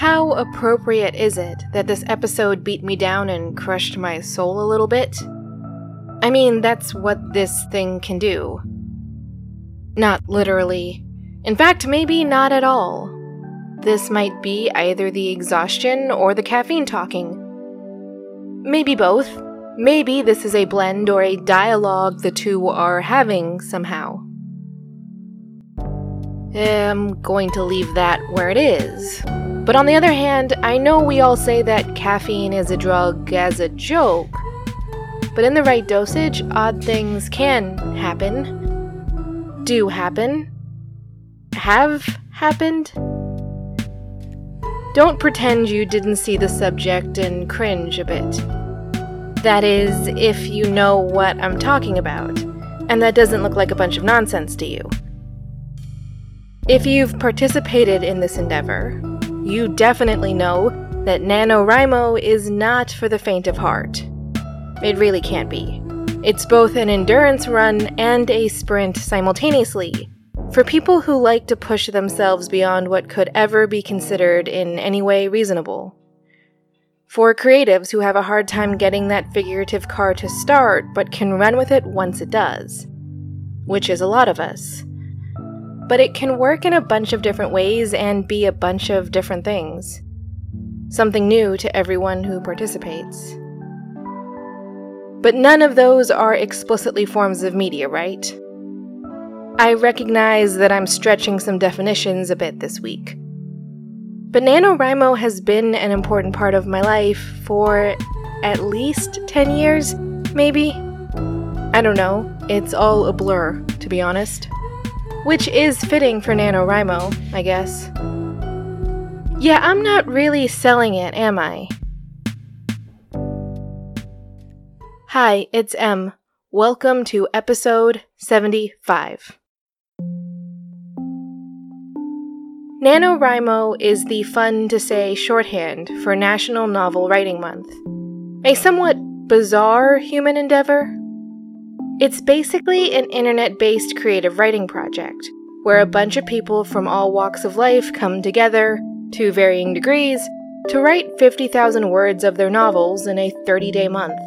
How appropriate is it that this episode beat me down and crushed my soul a little bit? I mean, that's what this thing can do. Not literally. In fact, maybe not at all. This might be either the exhaustion or the caffeine talking. Maybe both. Maybe this is a blend or a dialogue the two are having somehow. I'm going to leave that where it is. But on the other hand, I know we all say that caffeine is a drug as a joke. But in the right dosage, odd things can happen. Do happen. Have happened. Don't pretend you didn't see the subject and cringe a bit. That is, if you know what I'm talking about, and that doesn't look like a bunch of nonsense to you. If you've participated in this endeavor, you definitely know that NaNoWriMo is not for the faint of heart. It really can't be. It's both an endurance run and a sprint simultaneously, for people who like to push themselves beyond what could ever be considered in any way reasonable. For creatives who have a hard time getting that figurative car to start but can run with it once it does, which is a lot of us. But it can work in a bunch of different ways and be a bunch of different things. Something new to everyone who participates. But none of those are explicitly forms of media, right? I recognize that I'm stretching some definitions a bit this week. But NaNoWriMo has been an important part of my life for at least 10 years, maybe? I don't know. It's all a blur, to be honest. Which is fitting for NaNoWriMo, I guess. Yeah, I'm not really selling it, am I? Hi, it's M. Welcome to episode 75. NaNoWriMo is the fun to say shorthand for National Novel Writing Month. A somewhat bizarre human endeavor. It's basically an internet based creative writing project where a bunch of people from all walks of life come together, to varying degrees, to write 50,000 words of their novels in a 30 day month.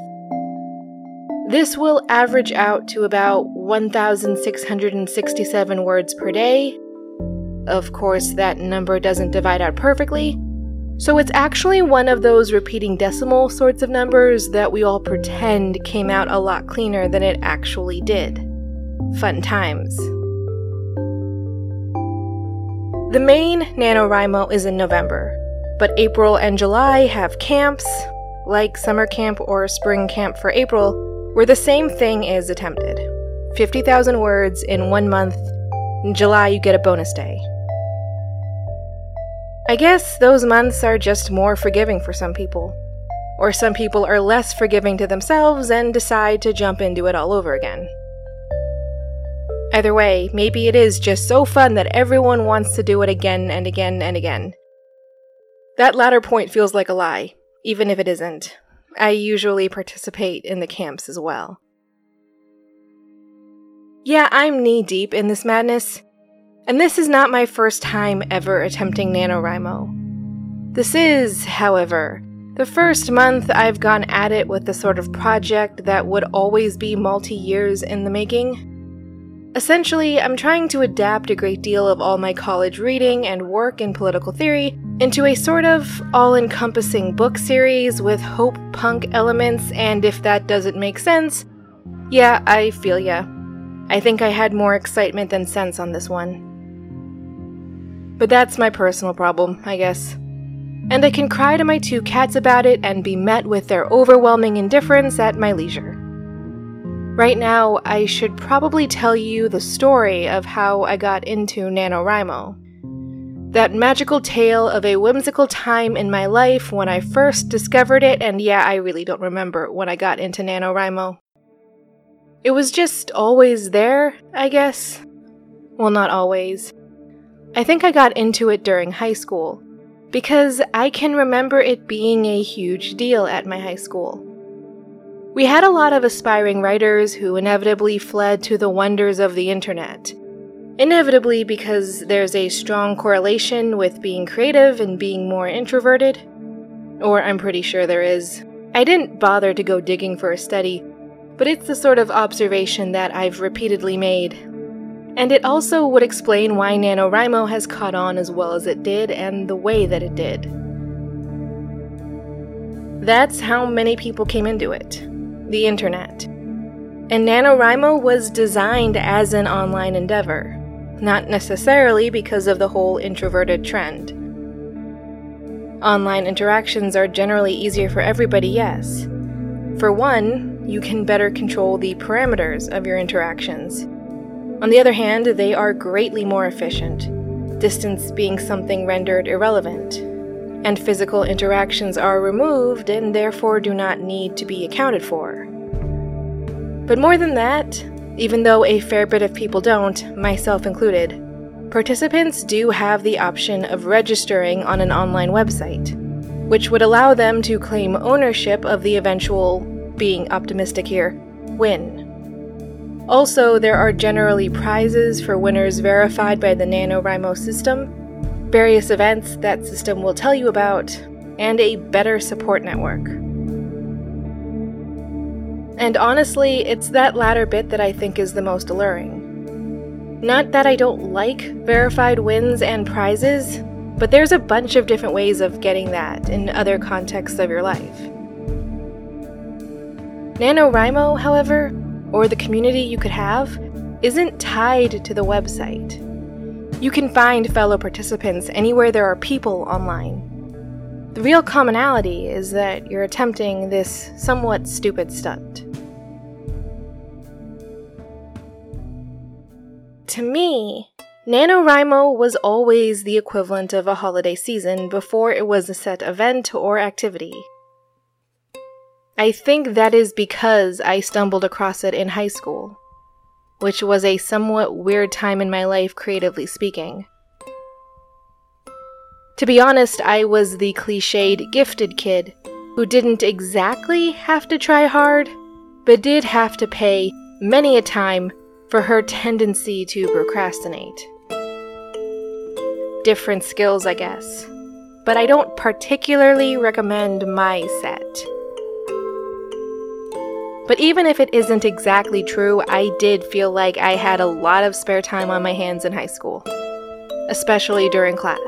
This will average out to about 1,667 words per day of course, that number doesn't divide out perfectly, so it's actually one of those repeating decimal sorts of numbers that we all pretend came out a lot cleaner than it actually did. Fun times. The main NaNoWriMo is in November, but April and July have camps, like summer camp or spring camp for April, where the same thing is attempted 50,000 words in one month. In July, you get a bonus day. I guess those months are just more forgiving for some people. Or some people are less forgiving to themselves and decide to jump into it all over again. Either way, maybe it is just so fun that everyone wants to do it again and again and again. That latter point feels like a lie, even if it isn't. I usually participate in the camps as well. Yeah, I'm knee deep in this madness. And this is not my first time ever attempting NaNoWriMo. This is, however, the first month I've gone at it with the sort of project that would always be multi years in the making. Essentially, I'm trying to adapt a great deal of all my college reading and work in political theory into a sort of all encompassing book series with hope punk elements, and if that doesn't make sense, yeah, I feel ya. I think I had more excitement than sense on this one. But that's my personal problem, I guess. And I can cry to my two cats about it and be met with their overwhelming indifference at my leisure. Right now, I should probably tell you the story of how I got into NaNoWriMo. That magical tale of a whimsical time in my life when I first discovered it, and yeah, I really don't remember when I got into NaNoWriMo. It was just always there, I guess. Well, not always. I think I got into it during high school, because I can remember it being a huge deal at my high school. We had a lot of aspiring writers who inevitably fled to the wonders of the internet. Inevitably, because there's a strong correlation with being creative and being more introverted. Or I'm pretty sure there is. I didn't bother to go digging for a study, but it's the sort of observation that I've repeatedly made. And it also would explain why NaNoWriMo has caught on as well as it did and the way that it did. That's how many people came into it the internet. And NaNoWriMo was designed as an online endeavor, not necessarily because of the whole introverted trend. Online interactions are generally easier for everybody, yes. For one, you can better control the parameters of your interactions. On the other hand, they are greatly more efficient, distance being something rendered irrelevant, and physical interactions are removed and therefore do not need to be accounted for. But more than that, even though a fair bit of people don't, myself included, participants do have the option of registering on an online website, which would allow them to claim ownership of the eventual, being optimistic here, win. Also, there are generally prizes for winners verified by the NaNoWriMo system, various events that system will tell you about, and a better support network. And honestly, it's that latter bit that I think is the most alluring. Not that I don't like verified wins and prizes, but there's a bunch of different ways of getting that in other contexts of your life. NaNoWriMo, however, or the community you could have, isn't tied to the website. You can find fellow participants anywhere there are people online. The real commonality is that you're attempting this somewhat stupid stunt. To me, NaNoWriMo was always the equivalent of a holiday season before it was a set event or activity. I think that is because I stumbled across it in high school which was a somewhat weird time in my life, creatively speaking. To be honest, I was the cliched gifted kid who didn't exactly have to try hard, but did have to pay many a time for her tendency to procrastinate. Different skills, I guess. But I don't particularly recommend my set. But even if it isn't exactly true, I did feel like I had a lot of spare time on my hands in high school, especially during class.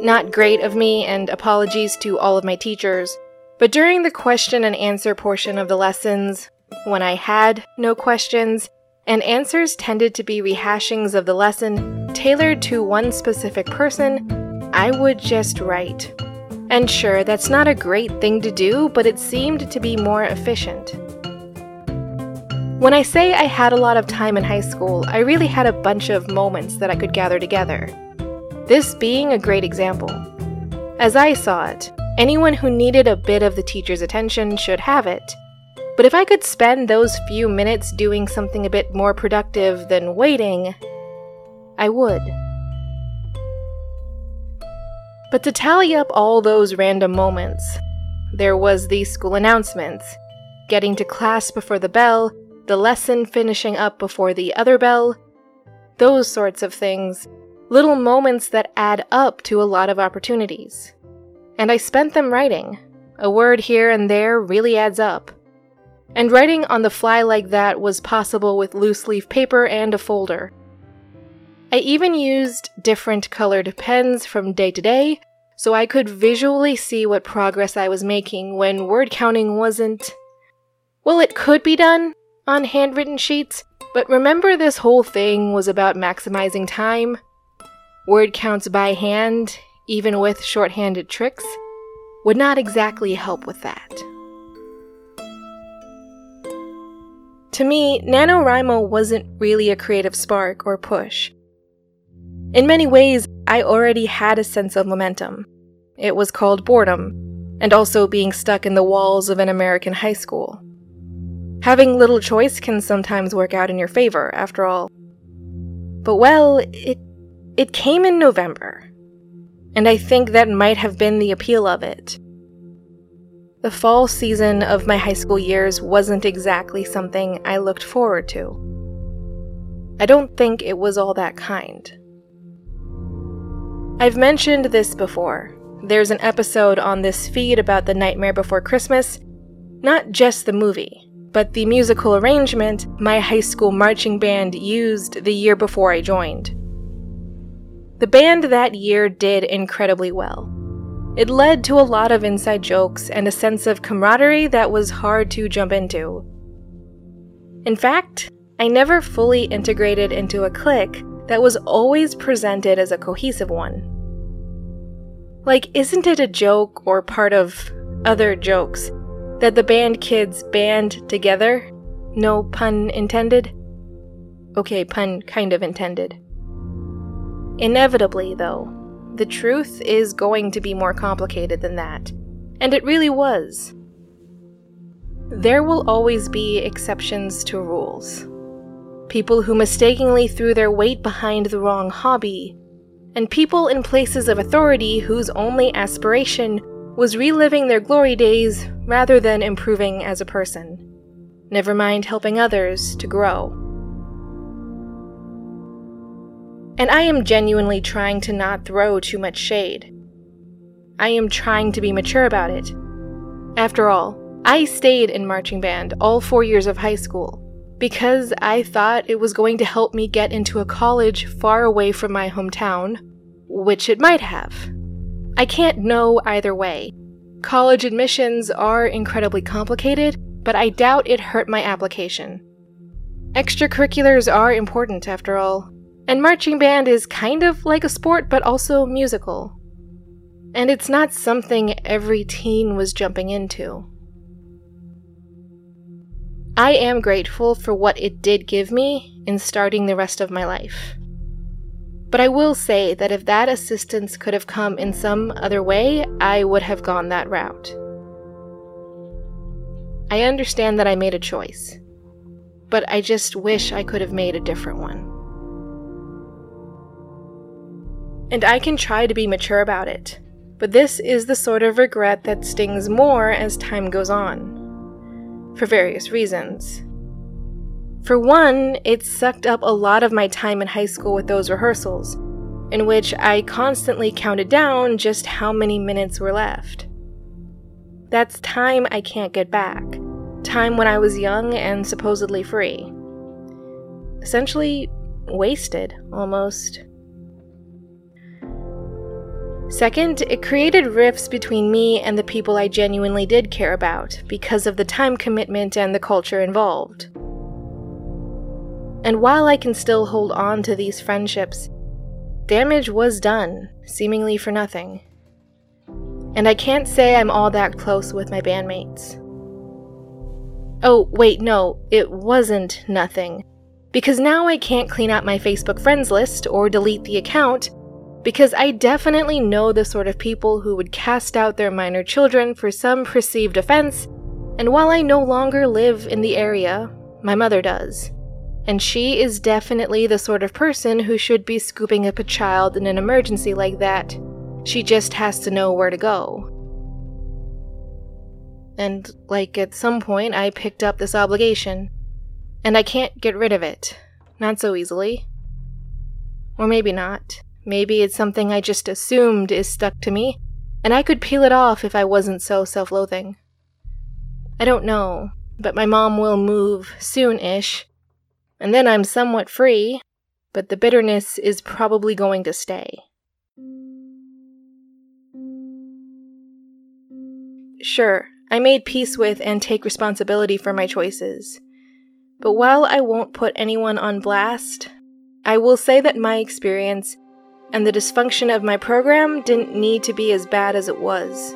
Not great of me, and apologies to all of my teachers, but during the question and answer portion of the lessons, when I had no questions, and answers tended to be rehashings of the lesson tailored to one specific person, I would just write and sure, that's not a great thing to do, but it seemed to be more efficient. When I say I had a lot of time in high school, I really had a bunch of moments that I could gather together. This being a great example. As I saw it, anyone who needed a bit of the teacher's attention should have it. But if I could spend those few minutes doing something a bit more productive than waiting, I would. But to tally up all those random moments, there was the school announcements, getting to class before the bell, the lesson finishing up before the other bell, those sorts of things, little moments that add up to a lot of opportunities. And I spent them writing. A word here and there really adds up. And writing on the fly like that was possible with loose leaf paper and a folder. I even used different colored pens from day to day so I could visually see what progress I was making when word counting wasn't. Well, it could be done on handwritten sheets, but remember this whole thing was about maximizing time? Word counts by hand, even with shorthanded tricks, would not exactly help with that. To me, NaNoWriMo wasn't really a creative spark or push. In many ways, I already had a sense of momentum. It was called boredom, and also being stuck in the walls of an American high school. Having little choice can sometimes work out in your favor, after all. But well, it it came in November. And I think that might have been the appeal of it. The fall season of my high school years wasn't exactly something I looked forward to. I don't think it was all that kind. I've mentioned this before. There's an episode on this feed about The Nightmare Before Christmas, not just the movie, but the musical arrangement my high school marching band used the year before I joined. The band that year did incredibly well. It led to a lot of inside jokes and a sense of camaraderie that was hard to jump into. In fact, I never fully integrated into a clique that was always presented as a cohesive one. Like, isn't it a joke or part of other jokes that the band kids band together? No pun intended? Okay, pun kind of intended. Inevitably, though, the truth is going to be more complicated than that. And it really was. There will always be exceptions to rules. People who mistakenly threw their weight behind the wrong hobby, and people in places of authority whose only aspiration was reliving their glory days rather than improving as a person. Never mind helping others to grow. And I am genuinely trying to not throw too much shade. I am trying to be mature about it. After all, I stayed in marching band all four years of high school because I thought it was going to help me get into a college far away from my hometown, which it might have. I can't know either way. College admissions are incredibly complicated, but I doubt it hurt my application. Extracurriculars are important, after all, and marching band is kind of like a sport, but also musical. And it's not something every teen was jumping into. I am grateful for what it did give me in starting the rest of my life. But I will say that if that assistance could have come in some other way, I would have gone that route. I understand that I made a choice, but I just wish I could have made a different one. and I can try to be mature about it. But this is the sort of regret that stings more as time goes on. For various reasons. For one, it sucked up a lot of my time in high school with those rehearsals, in which I constantly counted down just how many minutes were left. That's time I can't get back. Time when I was young and supposedly free. Essentially, wasted, almost. Second, it created rifts between me and the people I genuinely did care about because of the time commitment and the culture involved. And while I can still hold on to these friendships, damage was done, seemingly for nothing. And I can't say I'm all that close with my bandmates. Oh, wait, no, it wasn't nothing. Because now I can't clean out my Facebook friends list or delete the account because I definitely know the sort of people who would cast out their minor children for some perceived offense, and while I no longer live in the area, my mother does. And she is definitely the sort of person who should be scooping up a child in an emergency like that. She just has to know where to go. And, like, at some point, I picked up this obligation. And I can't get rid of it. Not so easily. Or maybe not. Maybe it's something I just assumed is stuck to me, and I could peel it off if I wasn't so self loathing. I don't know, but my mom will move soon ish, and then I'm somewhat free, but the bitterness is probably going to stay. Sure, I made peace with and take responsibility for my choices. But while I won't put anyone on blast, I will say that my experience and the dysfunction of my program didn't need to be as bad as it was.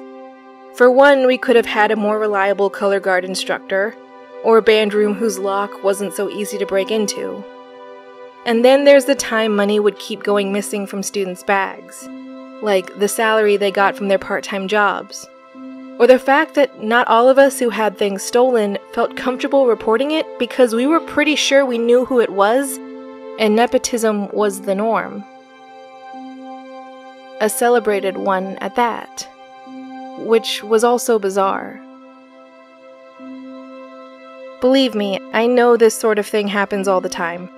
For one, we could have had a more reliable color guard instructor, or a band room whose lock wasn't so easy to break into. And then there's the time money would keep going missing from students' bags, like the salary they got from their part time jobs. Or the fact that not all of us who had things stolen felt comfortable reporting it because we were pretty sure we knew who it was, and nepotism was the norm a celebrated one at that, which was also bizarre. Believe me, I know this sort of thing happens all the time.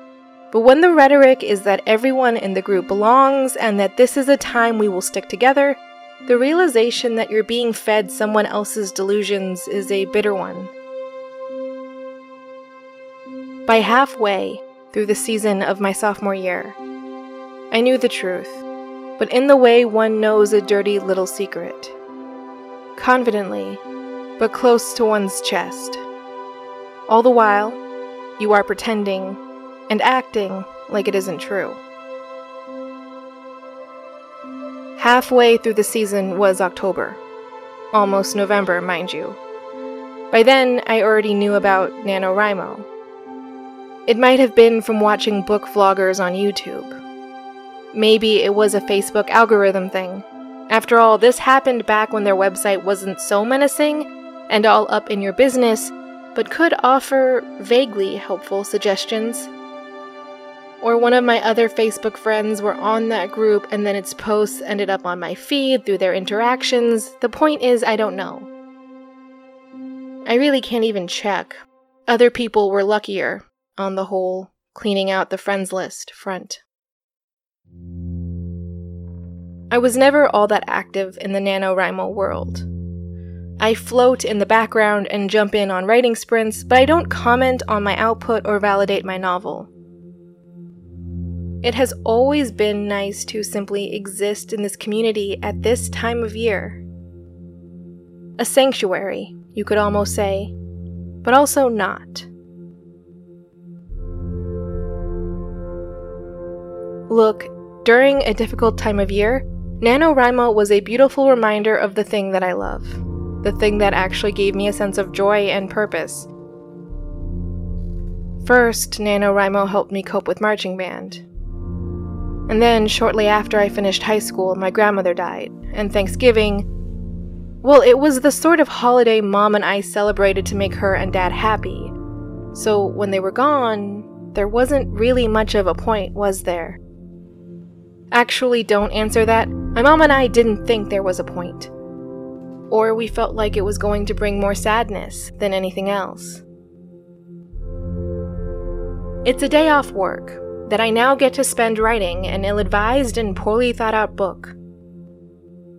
But when the rhetoric is that everyone in the group belongs and that this is a time we will stick together, the realization that you're being fed someone else's delusions is a bitter one. By halfway through the season of my sophomore year, I knew the truth, but in the way one knows a dirty little secret. Confidently, but close to one's chest. All the while, you are pretending and acting like it isn't true. Halfway through the season was October. Almost November, mind you. By then, I already knew about NaNoWriMo. It might have been from watching book vloggers on YouTube. Maybe it was a Facebook algorithm thing. After all, this happened back when their website wasn't so menacing and all up in your business, but could offer vaguely helpful suggestions or one of my other Facebook friends were on that group and then its posts ended up on my feed through their interactions. The point is, I don't know. I really can't even check. Other people were luckier, on the whole, cleaning out the friends list front. I was never all that active in the NaNoWriMo world. I float in the background and jump in on writing sprints, but I don't comment on my output or validate my novel. It has always been nice to simply exist in this community at this time of year. A sanctuary, you could almost say, but also not. Look, during a difficult time of year, NaNoWriMo was a beautiful reminder of the thing that I love, the thing that actually gave me a sense of joy and purpose. First, NaNoWriMo helped me cope with marching band. And then, shortly after I finished high school, my grandmother died, and Thanksgiving. Well, it was the sort of holiday mom and I celebrated to make her and dad happy. So when they were gone, there wasn't really much of a point, was there? Actually, don't answer that. My mom and I didn't think there was a point. Or we felt like it was going to bring more sadness than anything else. It's a day off work, that I now get to spend writing an ill advised and poorly thought out book.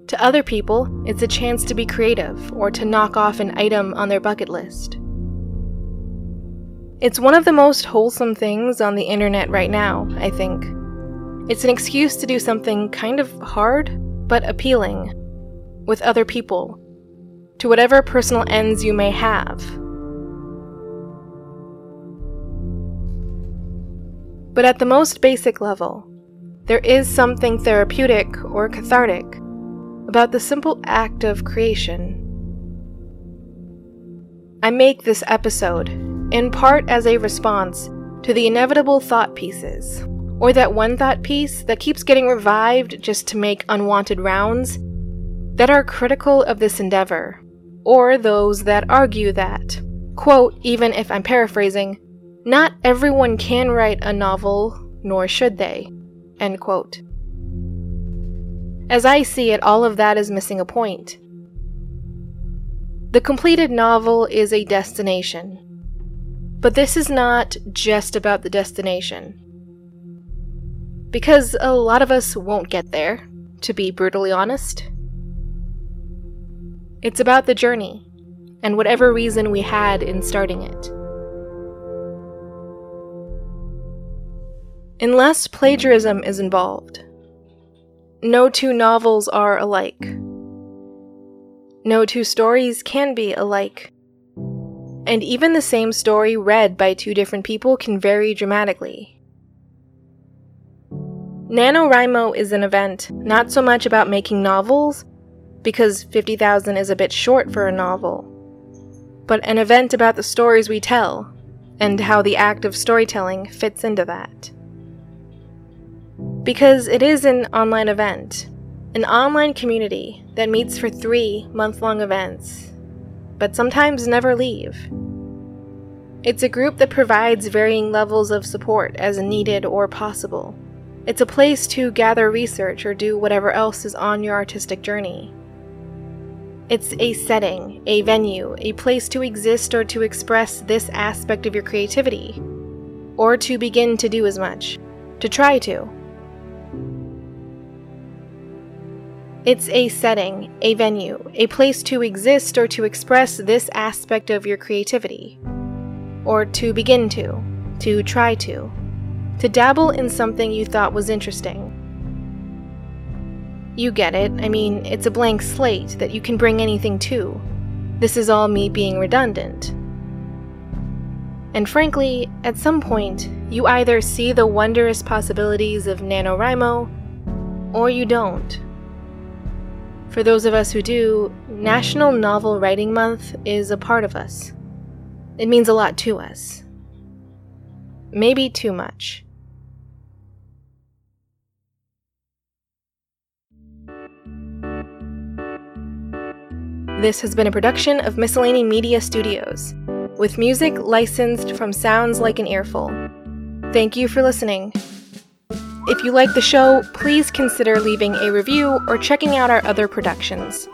To other people, it's a chance to be creative or to knock off an item on their bucket list. It's one of the most wholesome things on the internet right now, I think. It's an excuse to do something kind of hard, but appealing, with other people, to whatever personal ends you may have. But at the most basic level, there is something therapeutic or cathartic about the simple act of creation. I make this episode in part as a response to the inevitable thought pieces, or that one thought piece that keeps getting revived just to make unwanted rounds, that are critical of this endeavor, or those that argue that, quote, even if I'm paraphrasing, not everyone can write a novel, nor should they. End quote. As I see it, all of that is missing a point. The completed novel is a destination. But this is not just about the destination. Because a lot of us won't get there, to be brutally honest. It's about the journey, and whatever reason we had in starting it. Unless plagiarism is involved, no two novels are alike. No two stories can be alike. And even the same story read by two different people can vary dramatically. NaNoWriMo is an event not so much about making novels, because 50,000 is a bit short for a novel, but an event about the stories we tell and how the act of storytelling fits into that. Because it is an online event, an online community that meets for three month long events, but sometimes never leave. It's a group that provides varying levels of support as needed or possible. It's a place to gather research or do whatever else is on your artistic journey. It's a setting, a venue, a place to exist or to express this aspect of your creativity. or to begin to do as much, to try to. It's a setting, a venue, a place to exist or to express this aspect of your creativity. Or to begin to, to try to, to dabble in something you thought was interesting. You get it, I mean, it's a blank slate that you can bring anything to. This is all me being redundant. And frankly, at some point, you either see the wondrous possibilities of NaNoWriMo, or you don't. For those of us who do, National Novel Writing Month is a part of us. It means a lot to us. Maybe too much. This has been a production of Miscellany Media Studios, with music licensed from Sounds Like an Earful. Thank you for listening. If you like the show, please consider leaving a review or checking out our other productions.